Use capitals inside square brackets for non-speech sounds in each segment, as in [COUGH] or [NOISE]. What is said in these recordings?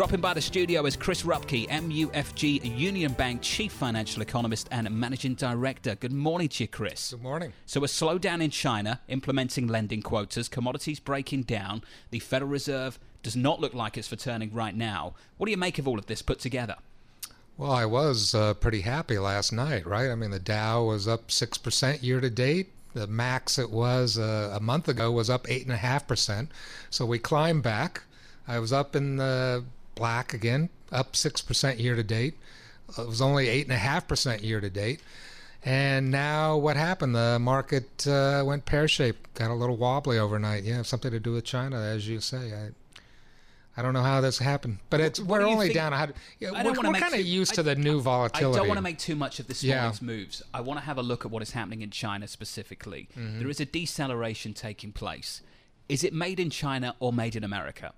Dropping by the studio is Chris Rupkey, MUFG Union Bank Chief Financial Economist and Managing Director. Good morning to you, Chris. Good morning. So, a slowdown in China, implementing lending quotas, commodities breaking down, the Federal Reserve does not look like it's for turning right now. What do you make of all of this put together? Well, I was uh, pretty happy last night, right? I mean, the Dow was up 6% year to date. The max it was uh, a month ago was up 8.5%. So we climbed back. I was up in the black again, up 6% year to date. It was only 8.5% year to date. And now what happened? The market uh, went pear shaped, got a little wobbly overnight. Yeah, something to do with China, as you say. I, I don't know how this happened, but it's What we're only think- down. How, yeah, I don't we're we're make kind of used I- to the new volatility. I don't want to make too much of this Yeah. morning's moves. I want to have a look at what is happening in China specifically. Mm-hmm. There is a deceleration taking place. Is it made in China or made in America?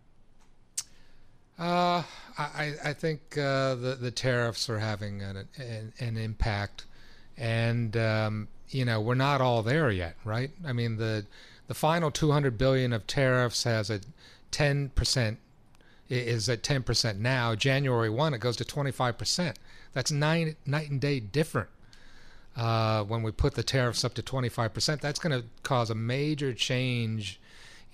Uh, I, I think uh, the the tariffs are having an an, an impact, and um, you know we're not all there yet, right? I mean the the final 200 billion of tariffs has a 10 percent is at 10 percent now. January one, it goes to 25 percent. That's nine night and day different. Uh, when we put the tariffs up to 25 percent, that's going to cause a major change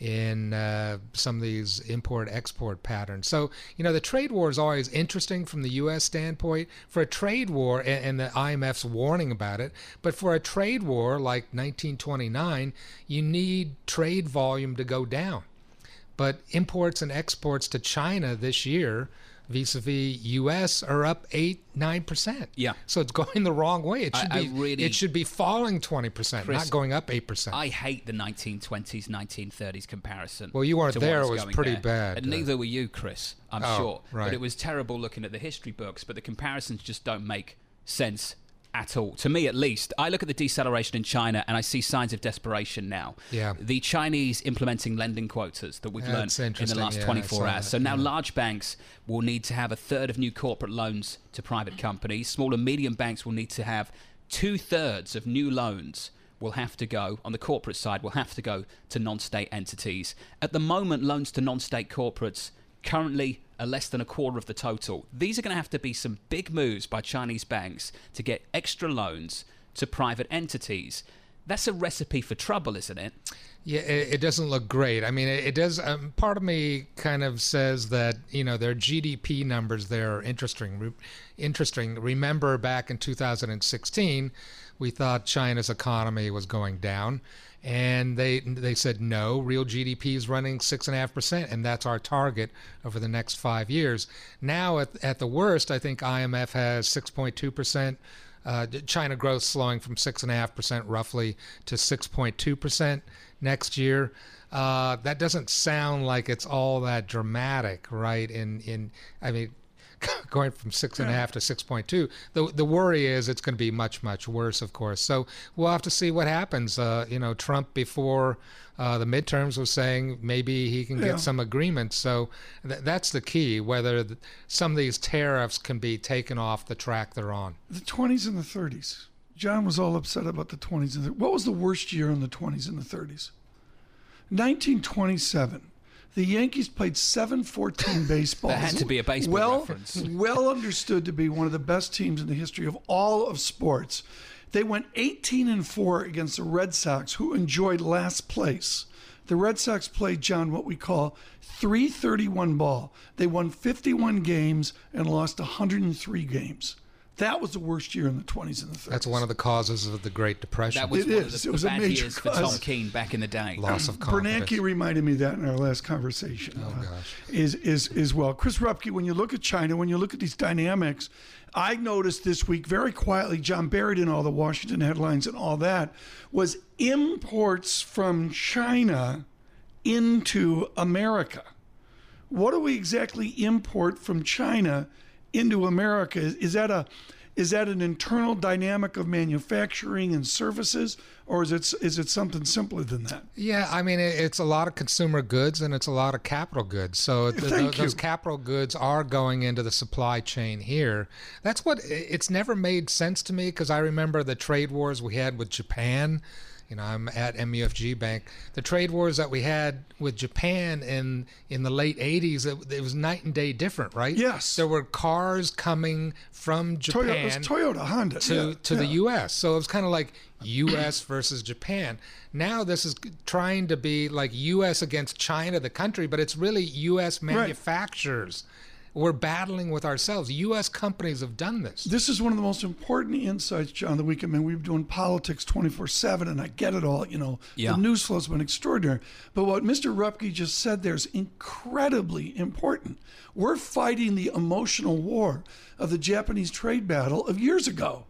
in uh, some of these import export patterns. So, you know, the trade war is always interesting from the U.S. standpoint. For a trade war, and, and the IMF's warning about it, but for a trade war like 1929, you need trade volume to go down. But imports and exports to China this year, vis-a-vis U.S., are up eight, nine percent. Yeah. So it's going the wrong way. It should I be. really- it should be falling twenty percent, not going up eight percent. I hate the 1920s, 1930s comparison. Well, you weren't there. It was pretty there. bad, And uh, neither were you, Chris, I'm Oh, sure. right. But it was terrible looking at the history books, but the comparisons just don't make sense at all. To me, at least. I look at the deceleration in China and I see signs of desperation now. Yeah. The Chinese implementing lending quotas that we've Yeah, learned in the last Yeah, 24 hours. So now yeah. large banks will need to have a third of new corporate loans to private companies. Small and medium banks will need to have two thirds of new loans will have to go on the corporate side will have to go to non-state entities at the moment loans to non-state corporates currently are less than a quarter of the total these are going to have to be some big moves by chinese banks to get extra loans to private entities that's a recipe for trouble isn't it Yeah, it, it doesn't look great. I mean, it, it does. Um, part of me kind of says that you know their GDP numbers there are interesting. Re- interesting. Remember back in 2016, we thought China's economy was going down, and they they said no. Real GDP is running six and that's our target over the next five years. Now, at at the worst, I think IMF has 6.2 percent. Uh, China growth slowing from six and a half percent roughly to 6.2 percent next year. Uh, that doesn't sound like it's all that dramatic, right? In in I mean, [LAUGHS] going from six and a half to six point two. The the worry is it's going to be much much worse, of course. So we'll have to see what happens. Uh, you know, Trump before uh, the midterms was saying maybe he can Yeah. get some agreement. So th- that's the key. Whether th- some of these tariffs can be taken off the track they're on. The 20s and the 30s. John was all upset about the 20s and the, what was the worst year in the 20s and the 30s? 1927. The Yankees played 7-14 [LAUGHS] baseball. That had to be a baseball well, reference. Well understood to be one of the best teams in the history of all of sports. They went 18 and 4 against the Red Sox, who enjoyed last place. The Red Sox played, John, what we call 331 ball. They won 51 games and lost 103 games. That was the worst year in the 20s and the 30s. That's one of the causes of the Great Depression. that was It one is. of the, It was the a major years for Tom cause. Keene back in the day loss of confidence. Bernanke reminded me of that in our last conversation. Oh uh, gosh. Is is is well, Chris Rupkey. When you look at China, when you look at these dynamics, I noticed this week very quietly. John buried in all the Washington headlines and all that was imports from China into America. What do we exactly import from China into America? Is, that a Is that an internal dynamic of manufacturing and services, or is it is it something simpler than that? Yeah, I mean, it's a lot of consumer goods and it's a lot of capital goods. So th- Thank those you. capital goods are going into the supply chain here. That's what it's never made sense to me because I remember the trade wars we had with Japan. You know, I'm at MUFG Bank. The trade wars that we had with Japan in in the late '80s, it, it was night and day different, right? Yes. there were cars coming from Toyota, Japan was Toyota, Honda. to yeah, to the. U.S. So it was kind of like U.S. versus Japan. Now this is trying to be like U.S. against China, the country, but it's really U.S. manufacturers. We're battling with ourselves. U.S. companies have done this. This is one of the most important insights, John, that we can. I mean, we've been doing politics 24 7, and I get it all. You know, Yeah. the news flow's been extraordinary. But what Mr. Rupkey just said there is incredibly important. We're fighting the emotional war of the Japanese trade battle of years ago.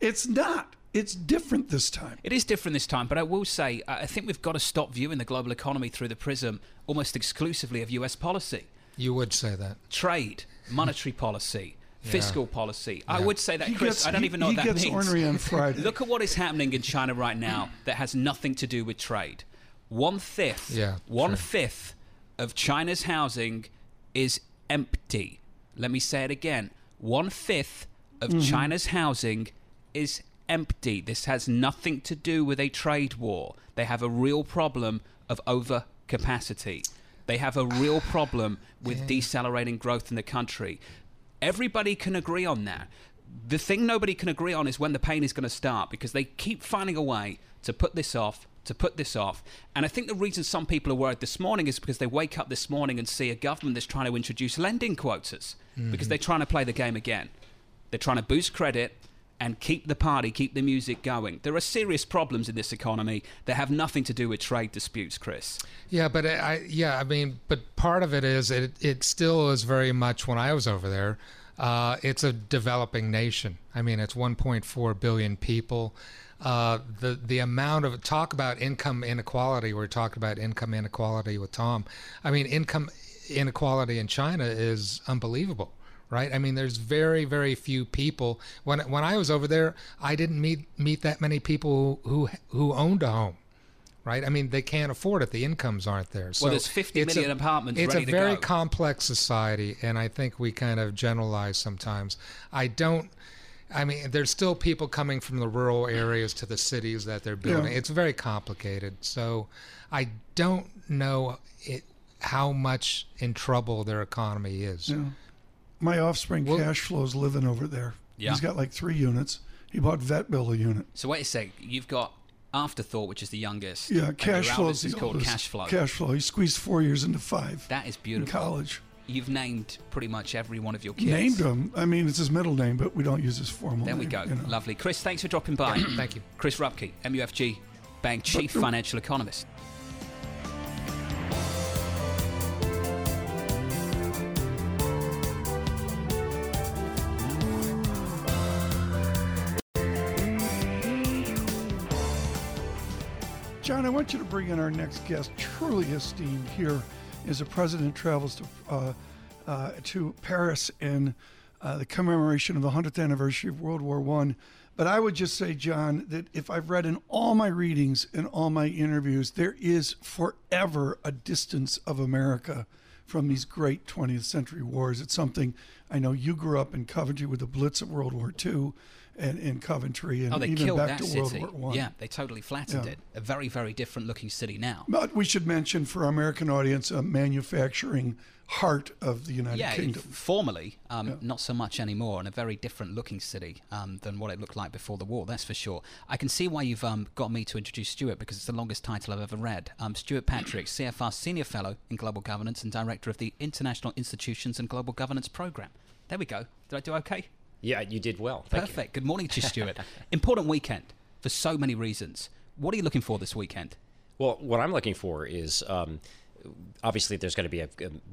It's not. It's different this time. It is different this time, but I will say I I think we've got to stop viewing the global economy through the prism almost exclusively of US policy. You would say that. Trade, monetary policy, fiscal policy. I would say that, He Chris. gets, I don't he- even know he what that gets means. ornery on Friday. [LAUGHS] Look at what is happening in China right now that has nothing to do with trade. One fifth, Yeah, one true. fifth of China's housing is empty. Let me say it again. One fifth of Mm-hmm. China's housing is empty. This has nothing to do with a trade war. They have a real problem of overcapacity. They have a real problem with decelerating growth in the country. Everybody can agree on that. The thing nobody can agree on is when the pain is going to start because they keep finding a way to put this off, to put this off. And I think the reason some people are worried this morning is because they wake up this morning and see a government that's trying to introduce lending quotas mm-hmm. because they're trying to play the game again. They're trying to boost credit and keep the party, keep the music going. There are serious problems in this economy that have nothing to do with trade disputes, Chris. Yeah, but I yeah, I mean, but part of it is it it still is very much when I was over there. Uh, it's a developing nation. I mean, it's 1.4 billion people. Uh, the the amount of talk about income inequality. We're talking about income inequality with Tom. I mean, income inequality in China is unbelievable, right? I mean, there's very very few people. When when I was over there, I didn't meet meet that many people who who owned a home right? I mean, they can't afford it. The incomes aren't there. So there's 50 it's million apartments It's ready a to very go. complex society, and I think we kind of generalize sometimes. I don't. I mean, there's still people coming from the rural areas to the cities that they're building. Yeah. It's very complicated. So I don't know it, how much in trouble their economy is. Yeah. My offspring Well- cash flow's living over there. Yeah. He's got like three units. He bought vet bill a unit. So wait a sec. You've got Afterthought, which is the youngest. Yeah, cash flow is called. Cash Flow. Cash flow. He squeezed four years into five That is in beautiful. college. You've named pretty much every one of your kids. Named him. I mean, it's his middle name, but we don't use his formal There name. we go. you know. Lovely. Chris, thanks for dropping by. [COUGHS] Thank you. Chris Rupkey, MUFG Bank Chief But- Financial Economist. Want you to bring in our next guest, truly esteemed here, as the president travels to uh, uh, to Paris in uh, the commemoration of the 100th anniversary of World War One. But I would just say, John, that if I've read in all my readings and all my interviews, there is forever a distance of America from these great 20th century wars. It's something I know you grew up in Coventry with the Blitz of World War II and in Coventry and Oh, they even killed back that to World. War One. Yeah, they totally flattened Yeah. it. A very, very different looking city now. But we should mention for our American audience a manufacturing heart of the United Yeah, Kingdom. formerly, um, not so much anymore, and a very different looking city um, than what it looked like before the war, that's for sure. I can see why you've um, got me to introduce Stewart because it's the longest title I've ever read. Um, Stewart Patrick, CFR Senior Fellow in Global Governance and Director of the International Institutions and Global Governance Program. There we go. Did I do okay? Yeah, you did well. Thank Perfect. Good morning to you, [LAUGHS] Stewart. Important weekend for so many reasons. What are you looking for this weekend? Well, what I'm looking for is um, obviously there's going to be a,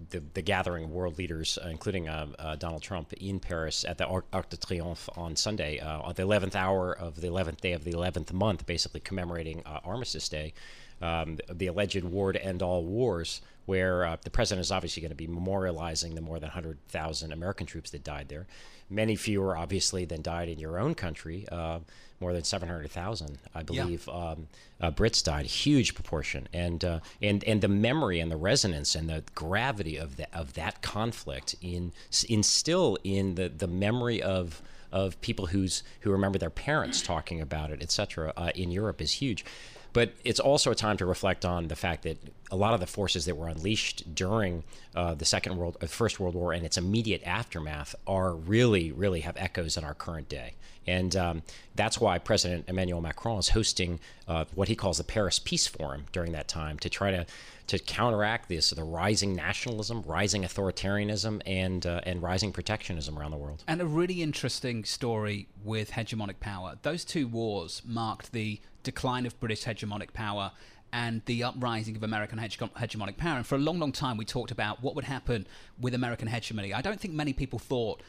the, the gathering of world leaders, uh, including uh, uh, Donald Trump, in Paris at the Arc, Arc de Triomphe on Sunday, uh, at the 11th hour of the 11th day of the 11th month, basically commemorating uh, Armistice Day. Um, the alleged war to end all wars where uh, the president is obviously going to be memorializing the more than 100,000 American troops that died there. Many fewer, obviously, than died in your own country. Uh, more than 700,000, I believe, yeah. um, uh, Brits died. Huge proportion, and uh, and and the memory and the resonance and the gravity of the, of that conflict in instill in the the memory of of people who's who remember their parents talking about it, etc. Uh, in Europe is huge. But it's also a time to reflect on the fact that a lot of the forces that were unleashed during uh, the Second World, uh, First World War, and its immediate aftermath are really, really have echoes in our current day. And um, that's why President Emmanuel Macron is hosting uh, what he calls the Paris Peace Forum during that time to try to to counteract this the rising nationalism, rising authoritarianism, and uh, and rising protectionism around the world. And a really interesting story with hegemonic power. Those two wars marked the decline of British hegemonic power and the uprising of American hegemonic power. And for a long, long time, we talked about what would happen with American hegemony. I don't think many people thought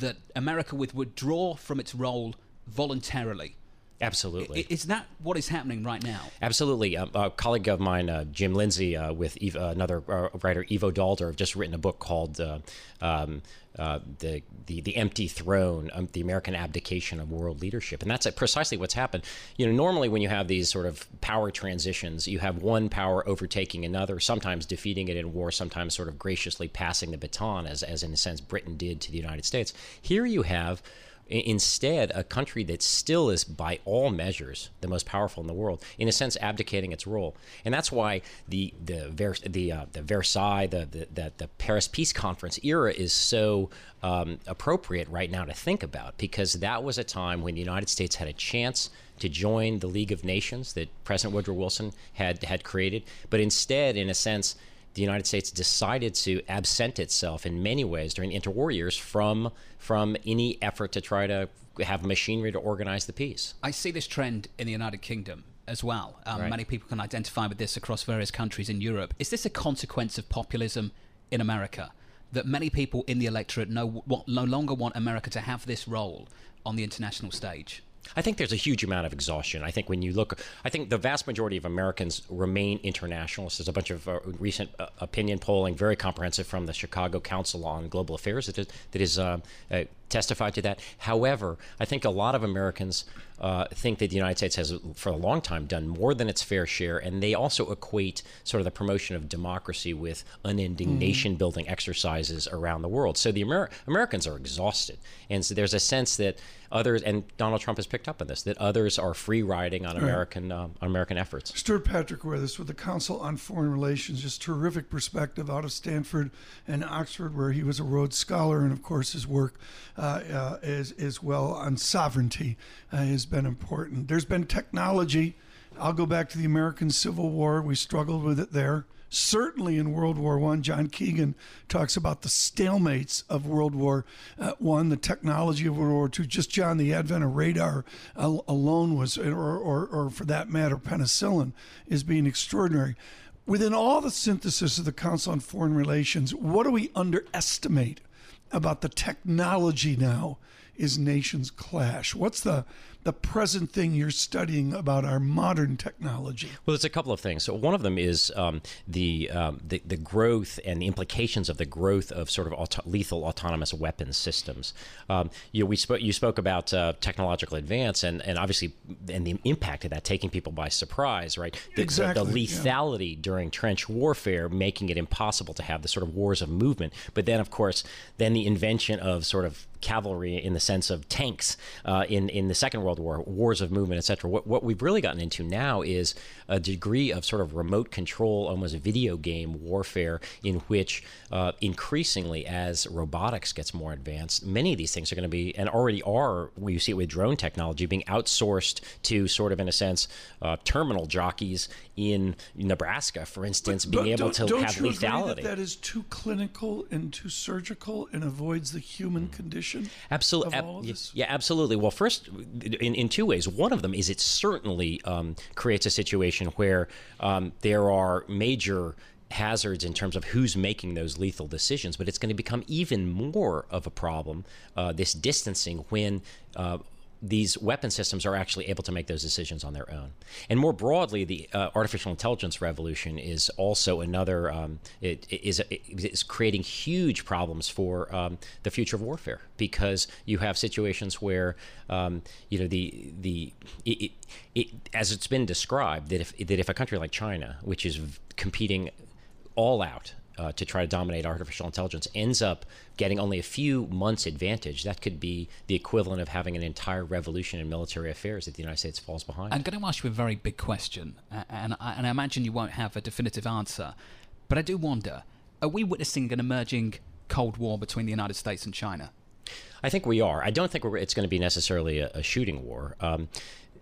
that America would withdraw from its role voluntarily. Absolutely. Is that what is happening right now? Absolutely. Um, a colleague of mine, uh, Jim Lindsay, uh, with uh, another uh, writer, Ivo Daalder, have just written a book called uh, um, uh, the, the the empty throne, um, the American abdication of world leadership, and that's precisely what's happened. You know, normally when you have these sort of power transitions, you have one power overtaking another, sometimes defeating it in war, sometimes sort of graciously passing the baton, as as in a sense Britain did to the United States. Here you have Instead, a country that still is, by all measures, the most powerful in the world, in a sense, abdicating its role, and that's why the the Vers- the, uh, the Versailles, the, the, the the Paris Peace Conference era is so um, appropriate right now to think about, because that was a time when the United States had a chance to join the League of Nations that President Woodrow Wilson had had created, but instead, in a sense the United States decided to absent itself in many ways during interwar years from from any effort to try to have machinery to organize the peace. I see this trend in the United Kingdom as well. Um, right. Many people can identify with this across various countries in Europe. Is this a consequence of populism in America? That many people in the electorate no, no longer want America to have this role on the international stage? I think there's a huge amount of exhaustion. I think when you look, I think the vast majority of Americans remain internationalists. There's a bunch of uh, recent uh, opinion polling, very comprehensive from the Chicago Council on Global Affairs, that is, that is uh, testified to that. However, I think a lot of Americans uh, think that the United States has, for a long time, done more than its fair share, and they also equate sort of the promotion of democracy with unending mm. nation-building exercises around the world. So the Amer- Americans are exhausted, and so there's a sense that others, and Donald Trump has picked up on this, that others are free riding on American uh, on American efforts. Stewart Patrick with us with the Council on Foreign Relations, just terrific perspective out of Stanford and Oxford, where he was a Rhodes Scholar, and of course his work as, as well on sovereignty uh, has been important. There's been technology. I'll go back to the American Civil War. We struggled with it there. Certainly in World War One, John Keegan talks about the stalemates of World War uh, One, the technology of World War Two. Just John, the advent of radar alone was, or, or, or for that matter, penicillin, is being extraordinary. Within all the synthesis of the Council on Foreign Relations, what do we underestimate about the technology now is nations clash. What's the the present thing you're studying about our modern technology? Well, there's a couple of things. So one of them is um, the, um, the, the growth and the implications of the growth of sort of auto- lethal autonomous weapons systems. Um, you know, we spoke you spoke about uh, technological advance and, and obviously and the impact of that taking people by surprise, right? The, exactly. The, the lethality yeah. during trench warfare, making it impossible to have the sort of wars of movement. But then, of course, then the invention of sort of cavalry in the sense of tanks uh, in in the Second World War, wars of movement, etc. What what we've really gotten into now is a degree of sort of remote control, almost video game warfare, in which uh, increasingly as robotics gets more advanced, many of these things are going to be and already are. We see it with drone technology being outsourced to sort of in a sense uh, terminal jockeys in Nebraska, for instance, but, being but able to have lethality. That, that is too clinical and too surgical and avoids the human condition Absolutely. Ab- yeah, absolutely. Well, first, in, in two ways. One of them is it certainly um, creates a situation where um, there are major hazards in terms of who's making those lethal decisions, but it's going to become even more of a problem, uh, this distancing, when uh, these weapon systems are actually able to make those decisions on their own. And more broadly, the uh, artificial intelligence revolution is also another um, it, it is it is creating huge problems for um, the future of warfare because you have situations where um, you know the the it, as it's been described that if that if a country like China, which is competing all out uh, to try to dominate artificial intelligence ends up getting only a few months advantage, that could be the equivalent of having an entire revolution in military affairs that the United States falls behind. I'm going to ask you a very big question, and I, and I imagine you won't have a definitive answer, but I do wonder: Are we witnessing an emerging Cold War between the United States and China? I think we are. I don't think it's going to be necessarily a, a shooting war. Um,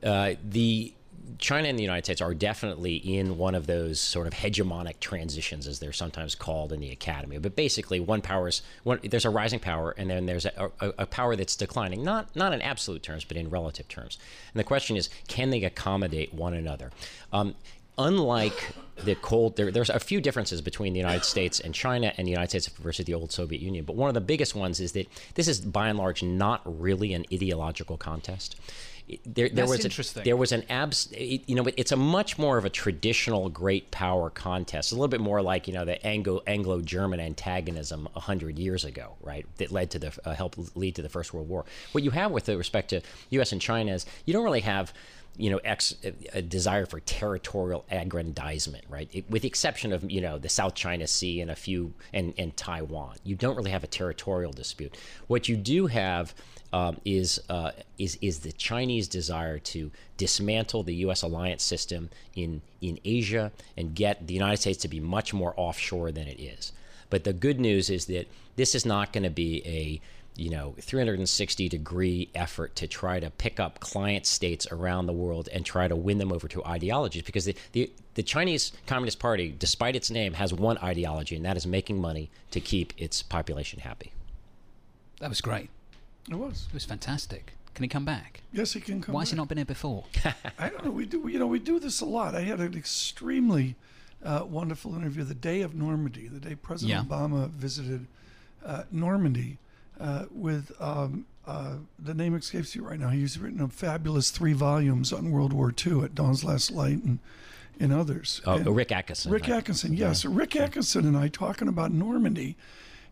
uh, the China and the United States are definitely in one of those sort of hegemonic transitions, as they're sometimes called in the academy. But basically, one power is one, there's a rising power, and then there's a, a, a, power that's declining, not not in absolute terms, but in relative terms. And the question is, can they accommodate one another? Um, unlike the cold there, there's a few differences between the united states and china and the united states versus the old soviet union but one of the biggest ones is that this is by and large not really an ideological contest there, there was interesting. A, there was an abs. You know, it's a much more of a traditional great power contest. A little bit more like you know the Anglo Anglo German antagonism hundred years ago, right? That led to the uh, helped lead to the First World War. What you have with respect to U.S. and China is you don't really have you know, ex, a desire for territorial aggrandizement, right? It, with the exception of, you know, the South China Sea and a few, and, and Taiwan. You don't really have a territorial dispute. What you do have um, is, uh, is, is the Chinese desire to dismantle the U.S. alliance system in, in Asia and get the United States to be much more offshore than it is. But the good news is that this is not going to be a you know 360 degree effort to try to pick up client states around the world and try to win them over to ideologies because the, the, the Chinese Communist Party, despite its name, has one ideology, and that is making money to keep its population happy. That was great. It was. It was fantastic. Can he come back? Yes, he can come. Why back. has he not been here before? [LAUGHS] I don't know. We do. You know, we do this a lot. I had an extremely uh, wonderful interview the day of Normandy, the day President yeah. Obama visited uh, Normandy, uh, with um, uh, the name escapes you right now. He's written a fabulous three volumes on World War II at Dawn's Last Light and and others. Oh, and Rick Atkinson. Rick Atkinson, yes. Yeah. Rick Atkinson and I talking about Normandy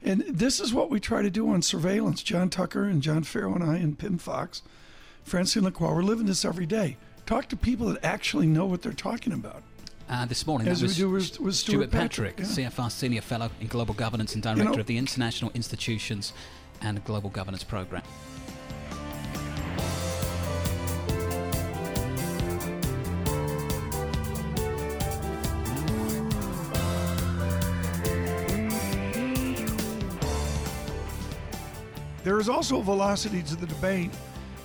and this is what we try to do on surveillance. John Tucker and John Ferro and I and Pim Fox, Francine Lacqua, we're living this every day. Talk to people that actually know what they're talking about. Uh, this morning, as we do with, with Stewart, Stewart Patrick, Patrick yeah. CFR Senior Fellow in Global Governance and Director you know, of the International Institutions and Global Governance Program. There is also velocity to the debate.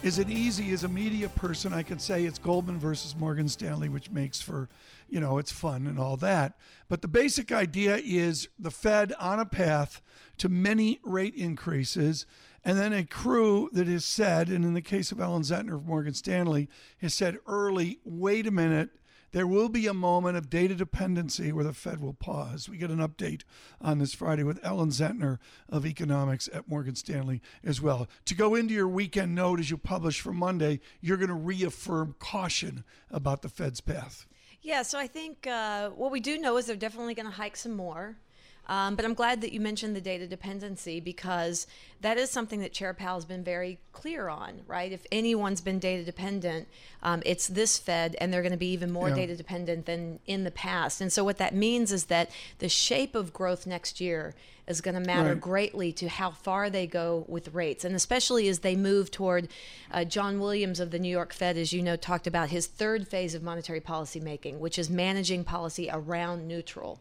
Is it easy as a media person? I could say it's Goldman versus Morgan Stanley, which makes for, you know, it's fun and all that. But the basic idea is the Fed on a path to many rate increases, and then a crew that has said, and in the case of Ellen Zentner of Morgan Stanley, has said early, wait a minute, there will be a moment of data dependency where the Fed will pause. We get an update on this Friday with Ellen Zentner of economics at Morgan Stanley as well. To go into your weekend note as you publish for Monday, you're going to reaffirm caution about the Fed's path. Yeah, so I think uh, what we do know is they're definitely going to hike some more. Um, but I'm glad that you mentioned the data dependency because that is something that Chair Powell has been very clear on, right? If anyone's been data dependent, um, it's this Fed, and they're going to be even more yeah. data dependent than in the past. And so what that means is that the shape of growth next year is going to matter right. greatly to how far they go with rates, and especially as they move toward uh, John Williams of the New York Fed, as you know, talked about his third phase of monetary policy making, which is managing policy around neutral.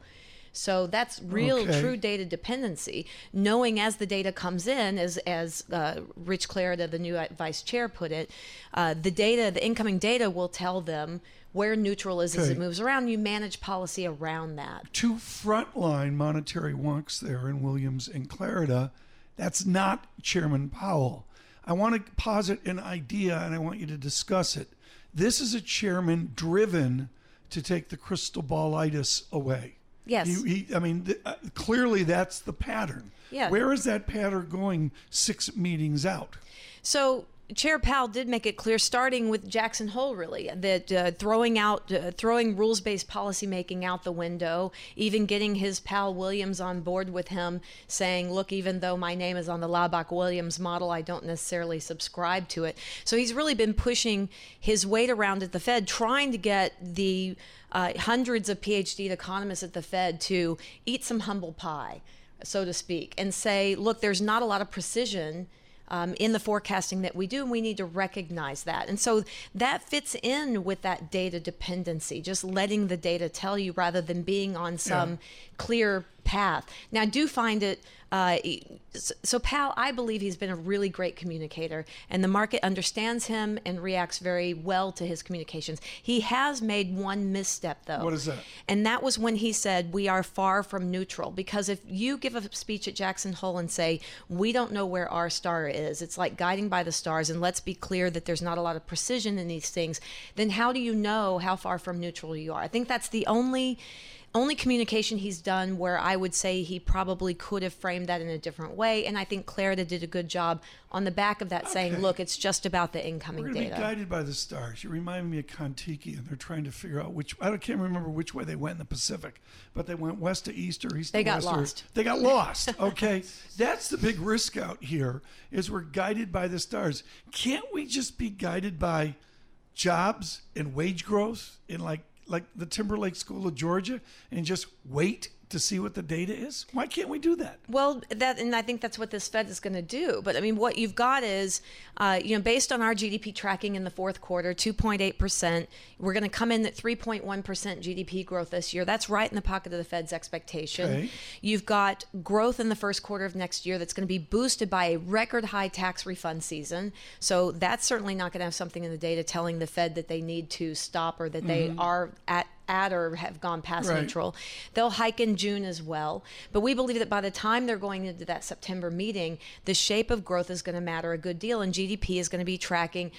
So that's real, okay. true data dependency. Knowing as the data comes in, as as uh, Rich Clarida, the new vice chair, put it, uh, the data, the incoming data, will tell them where neutral is okay. as it moves around. You manage policy around that. Two frontline monetary wonks there in Williams and Clarida. That's not Chairman Powell. I want to posit an idea and I want you to discuss it. This is a chairman driven to take the crystal ballitis away. Yes. He, he, I mean, th- uh, clearly that's the pattern. Yeah. Where is that pattern going six meetings out? So Chair Powell did make it clear, starting with Jackson Hole, really, that uh, throwing out, uh, throwing rules-based policymaking out the window, even getting his pal Williams on board with him, saying, "Look, even though my name is on the Laubach Williams model, I don't necessarily subscribe to it." So he's really been pushing his weight around at the Fed, trying to get the uh, hundreds of PhD economists at the Fed to eat some humble pie, so to speak, and say, "Look, there's not a lot of precision." Um, in the forecasting that we do, and we need to recognize that. And so that fits in with that data dependency, just letting the data tell you rather than being on some yeah. clear path. Now, I do find it. Uh, so, Powell, I believe he's been a really great communicator, and the market understands him and reacts very well to his communications. He has made one misstep, though. What is that? And that was when he said, We are far from neutral. Because if you give a speech at Jackson Hole and say, We don't know where our star is, it's like guiding by the stars, and let's be clear that there's not a lot of precision in these things, then how do you know how far from neutral you are? I think that's the only only communication he's done where I would say he probably could have framed that in a different way. And I think Clarida did a good job on the back of that okay. saying, look, it's just about the incoming We're data. Be guided by the stars. You remind me of Kon-Tiki, and they're trying to figure out which, I can't remember which way they went in the Pacific, but they went west to east or east they to got west. Lost. Or, they got lost. [LAUGHS] Okay. That's the big risk out here is we're guided by the stars. Can't we just be guided by jobs and wage growth in like like the Timberlake School of Georgia and just wait to see what the data is? Why can't we do that? Well, that and I think that's what this Fed is going to do. But I mean, what you've got is, uh, you know, based on our GDP tracking in the fourth quarter, 2.8 percent. We're going to come in at 3.1 percent GDP growth this year. That's right in the pocket of the Fed's expectation. Okay. You've got growth in the first quarter of next year that's going to be boosted by a record high tax refund season. So that's certainly not going to have something in the data telling the Fed that they need to stop or that mm-hmm. they are at at or have gone past right. neutral. They'll hike in June as well. But we believe that by the time they're going into that September meeting, the shape of growth is going to matter a good deal, and GDP is going to be tracking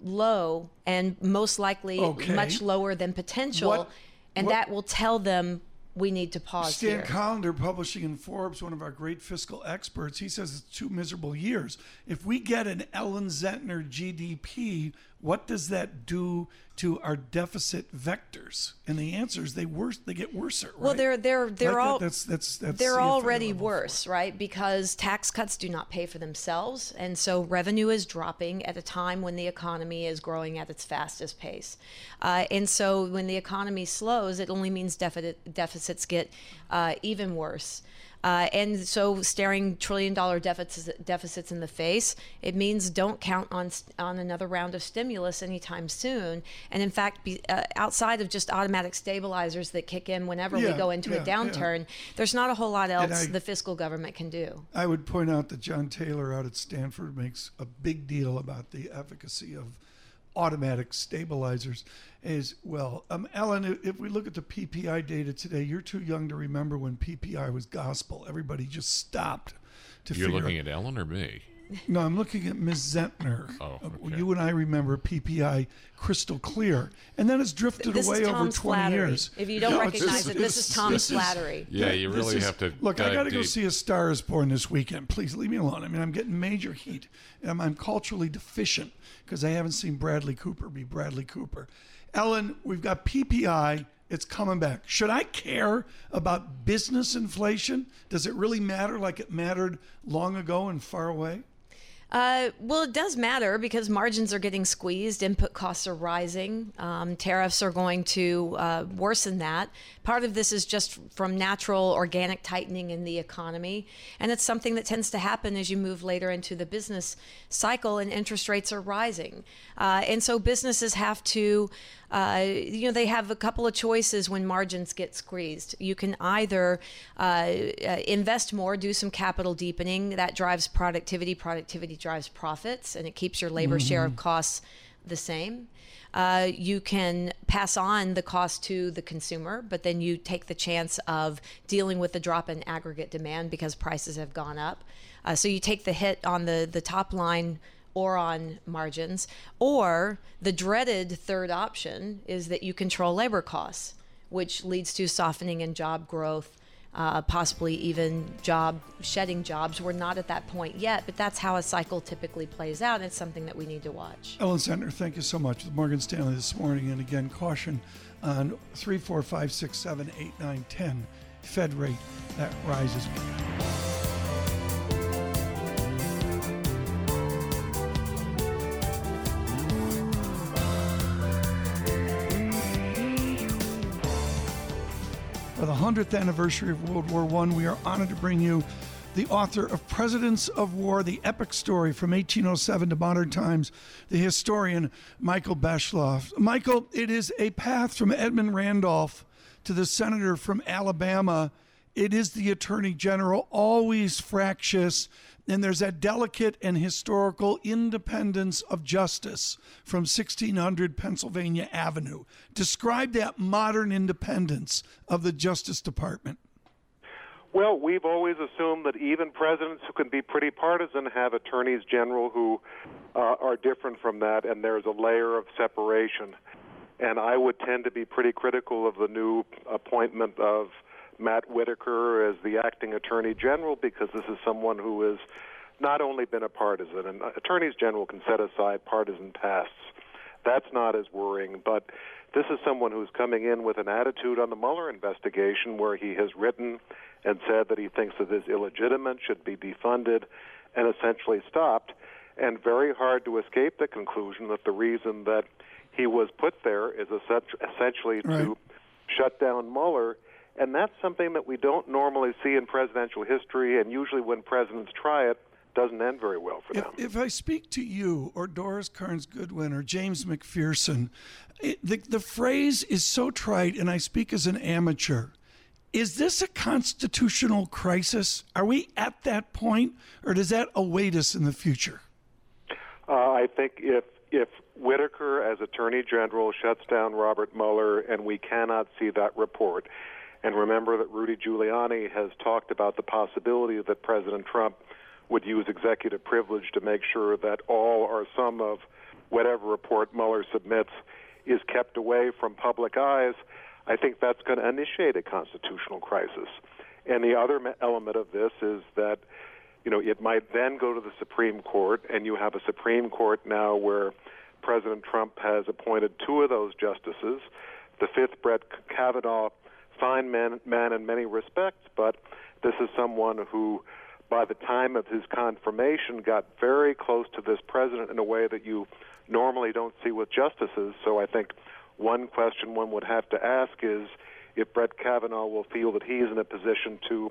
low and most likely okay. much lower than potential. What, and what, that will tell them we need to pause Stan here. Collender, publishing in Forbes, one of our great fiscal experts, he says it's two miserable years. If we get an Ellen Zentner GDP, what does that do to our deficit vectors? And the answer is they worse they get worse. Right? Well, they're they're they're all that's that's that's they're already worse, right? Because tax cuts do not pay for themselves, and so revenue is dropping at a time when the economy is growing at its fastest pace. Uh, and so when the economy slows, it only means deficit deficits get uh, even worse. Uh, and so, staring trillion dollar deficits, deficits in the face, it means don't count on on another round of stimulus anytime soon. And in fact, be, uh, outside of just automatic stabilizers that kick in whenever yeah, we go into yeah, a downturn, yeah. there's not a whole lot else I, the fiscal government can do. I would point out that John Taylor out at Stanford makes a big deal about the efficacy of automatic stabilizers as well. Um, Ellen, if we look at the PPI data today, you're too young to remember when PPI was gospel. Everybody just stopped to You're looking out. at Ellen or me? No, I'm looking at Ms. Zentner. Oh, Uh, okay. You and I remember PPI crystal clear, and then it's drifted This away over 20 flattery. years. If you don't No, recognize this it, this is Tom's flattery. Yeah, you really is- have to. Look, I dive got to go see A Star Is Born this weekend. Please leave me alone. I mean, I'm getting major heat. I'm, I'm culturally deficient because I haven't seen Bradley Cooper be Bradley Cooper. Ellen, we've got PPI. It's coming back. Should I care about business inflation? Does it really matter like it mattered long ago and far away? Uh, well, it does matter because margins are getting squeezed, input costs are rising, um, tariffs are going to uh, worsen that. Part of this is just from natural organic tightening in the economy, and it's something that tends to happen as you move later into the business cycle and interest rates are rising. Uh, and so businesses have to, uh, you know, they have a couple of choices when margins get squeezed. You can either uh, uh, invest more, do some capital deepening, that drives productivity, productivity drives profits, and it keeps your labor share of costs the same. Uh, you can pass on the cost to the consumer, but then you take the chance of dealing with the drop in aggregate demand because prices have gone up. Uh, so you take the hit on the, the top line or on margins. Or the dreaded third option is that you control labor costs, which leads to softening in job growth. uh, possibly even job shedding jobs. We're not at that point yet, but that's how a cycle typically plays out. It's something that we need to watch. Ellen Zentner, thank you so much with Morgan Stanley this morning. And again, caution on 3, 4, 5, 6, 7, 8, 9, 10 Fed rate that rises. 100th anniversary of World War I, we are honored to bring you the author of Presidents of War, the epic story from 1807 to modern times, the historian Michael Beschloss. Michael, it is a path from Edmund Randolph to the senator from Alabama. It is the attorney general, always fractious, and there's that delicate and historical independence of justice from 1600 Pennsylvania Avenue. Describe that modern independence of the Justice Department. Well, we've always assumed that even presidents who can be pretty partisan have attorneys general who uh, are different from that, and there's a layer of separation. And I would tend to be pretty critical of the new appointment of Matt Whitaker as the acting attorney general because this is someone who has not only been a partisan, and attorneys general can set aside partisan pasts. That's not as worrying, but this is someone who's coming in with an attitude on the Mueller investigation where he has written and said that he thinks that this illegitimate, should be defunded, and essentially stopped. And very hard to escape the conclusion that the reason that he was put there is essentially right. to shut down Mueller. And that's something that we don't normally see in presidential history, and usually when presidents try it, doesn't end very well for if, them. If I speak to you or Doris Kearns Goodwin or James McPherson, it, the, the phrase is so trite, and I speak as an amateur. Is this a constitutional crisis? Are we at that point, or does that await us in the future? Uh, I think if if Whitaker, as Attorney General, shuts down Robert Mueller, and we cannot see that report, and remember that Rudy Giuliani has talked about the possibility that President Trump would use executive privilege to make sure that all or some of whatever report Mueller submits is kept away from public eyes. I think that's going to initiate a constitutional crisis. And the other element of this is that, you know, it might then go to the Supreme Court, and you have a Supreme Court now where President Trump has appointed two of those justices. The fifth, Brett Kavanaugh, fine man, man in many respects, but this is someone who, by the time of his confirmation, got very close to this president in a way that you normally don't see with justices. So I think one question one would have to ask is if Brett Kavanaugh will feel that he's in a position to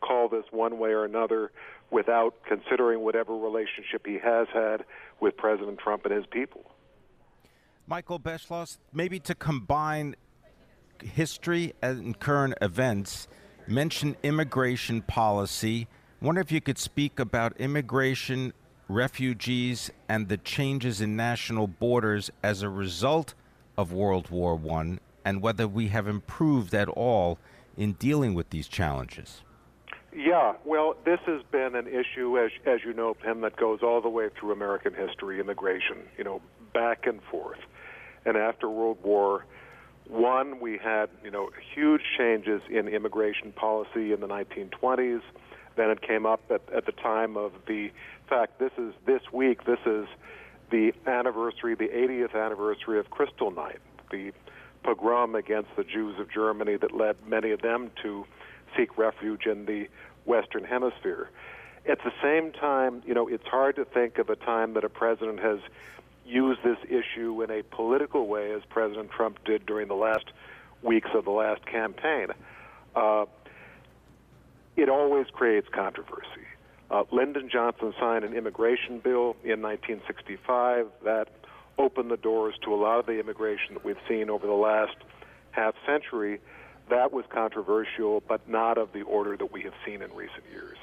call this one way or another without considering whatever relationship he has had with President Trump and his people. Michael Beschloss, maybe to combine history and current events, mention immigration policy. Wonder if you could speak about immigration, refugees, and the changes in national borders as a result of World War I and whether we have improved at all in dealing with these challenges. Yeah, well, this has been an issue, as as you know, Pim, that goes all the way through American history, immigration, you know, back and forth. And after World War One, we had, you know, huge changes in immigration policy in the 1920s. Then it came up at, at the time of the fact. This is this week. This is the anniversary, the 80th anniversary of Kristallnacht, the pogrom against the Jews of Germany that led many of them to seek refuge in the Western Hemisphere. At the same time, you know, it's hard to think of a time that a president has used this issue in a political way as President Trump did during the last weeks of the last campaign. Uh, it always creates controversy. Uh, Lyndon Johnson signed an immigration bill in 1965 that opened the doors to a lot of the immigration that we've seen over the last half century. That was controversial, but not of the order that we have seen in recent years.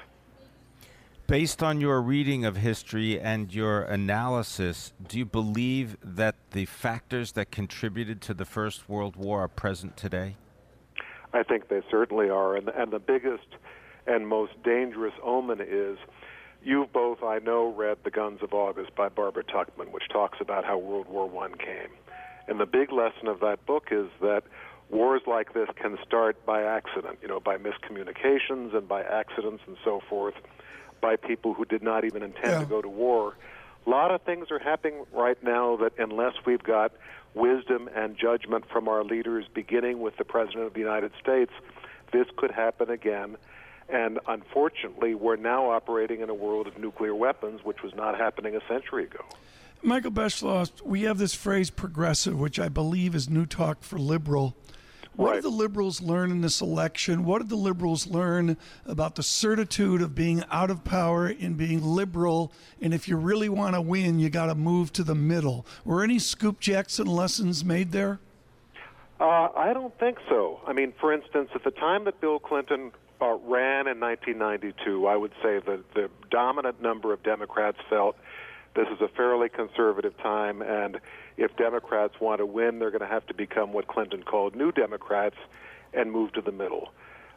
Based on your reading of history and your analysis, do you believe that the factors that contributed to the First World War are present today? I think they certainly are. And, and the biggest and most dangerous omen is you've both, I know, read The Guns of August by Barbara Tuchman, which talks about how World War I came. And the big lesson of that book is that wars like this can start by accident, you know, by miscommunications and by accidents and so forth, by people who did not even intend Yeah. to go to war. A lot of things are happening right now that, unless we've got wisdom and judgment from our leaders, beginning with the President of the United States, this could happen again. And unfortunately, we're now operating in a world of nuclear weapons, which was not happening a century ago. Michael Beschloss, we have this phrase progressive, which I believe is new talk for liberal. What Right. did the liberals learn in this election? What did the liberals learn about the certitude of being out of power and being liberal? And if you really want to win, you got to move to the middle. Were any Scoop Jackson lessons made there? Uh, I don't think so. I mean, for instance, at the time that Bill Clinton uh, ran in 1992, I would say that the dominant number of Democrats felt this is a fairly conservative time, and if Democrats want to win, they're going to have to become what Clinton called new Democrats and move to the middle.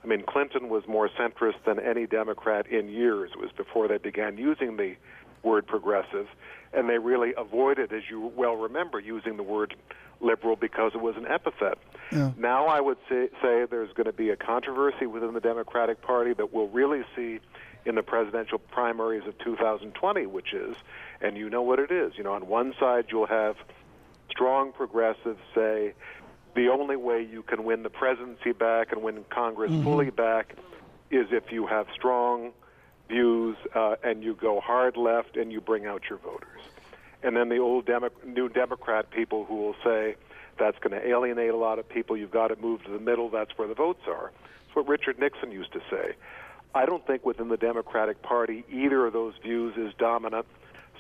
I mean, Clinton was more centrist than any Democrat in years. It was before they began using the word progressive, and they really avoided, as you well remember, using the word liberal because it was an epithet. Now, I would say, say there's going to be a controversy within the Democratic Party that we'll really see in the presidential primaries of 2020, which is, and you know what it is. You know, on one side you'll have strong progressives say the only way you can win the presidency back and win Congress fully back is if you have strong views uh, and you go hard left and you bring out your voters. And then the old Demo- new Democrat people who will say that's going to alienate a lot of people. You've got to move to the middle. That's where the votes are. That's what Richard Nixon used to say. I don't think within the Democratic Party either of those views is dominant.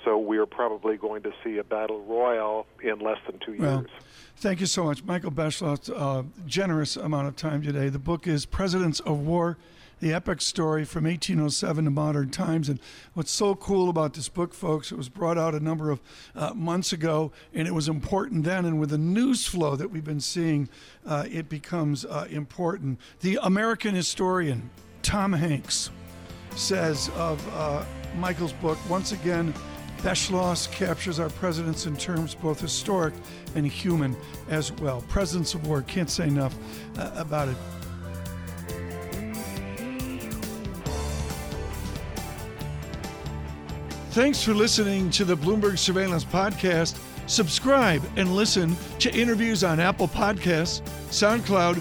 So we're probably going to see a battle royal in less than two Well, years. thank you so much, Michael Beschloss. Uh, generous amount of time today. The book is Presidents of War: The Epic Story from 1807 to Modern Times. And what's so cool about this book, folks, it was brought out a number of uh, months ago, and it was important then. And with the news flow that we've been seeing, uh, it becomes uh, important. The American historian Tom Hanks says of uh, Michael's book, once again, Beschloss captures our presidents in terms both historic and human as well. Presidents of War, can't say enough uh, about it. Thanks for listening to the Bloomberg Surveillance Podcast. Subscribe and listen to interviews on Apple Podcasts, SoundCloud,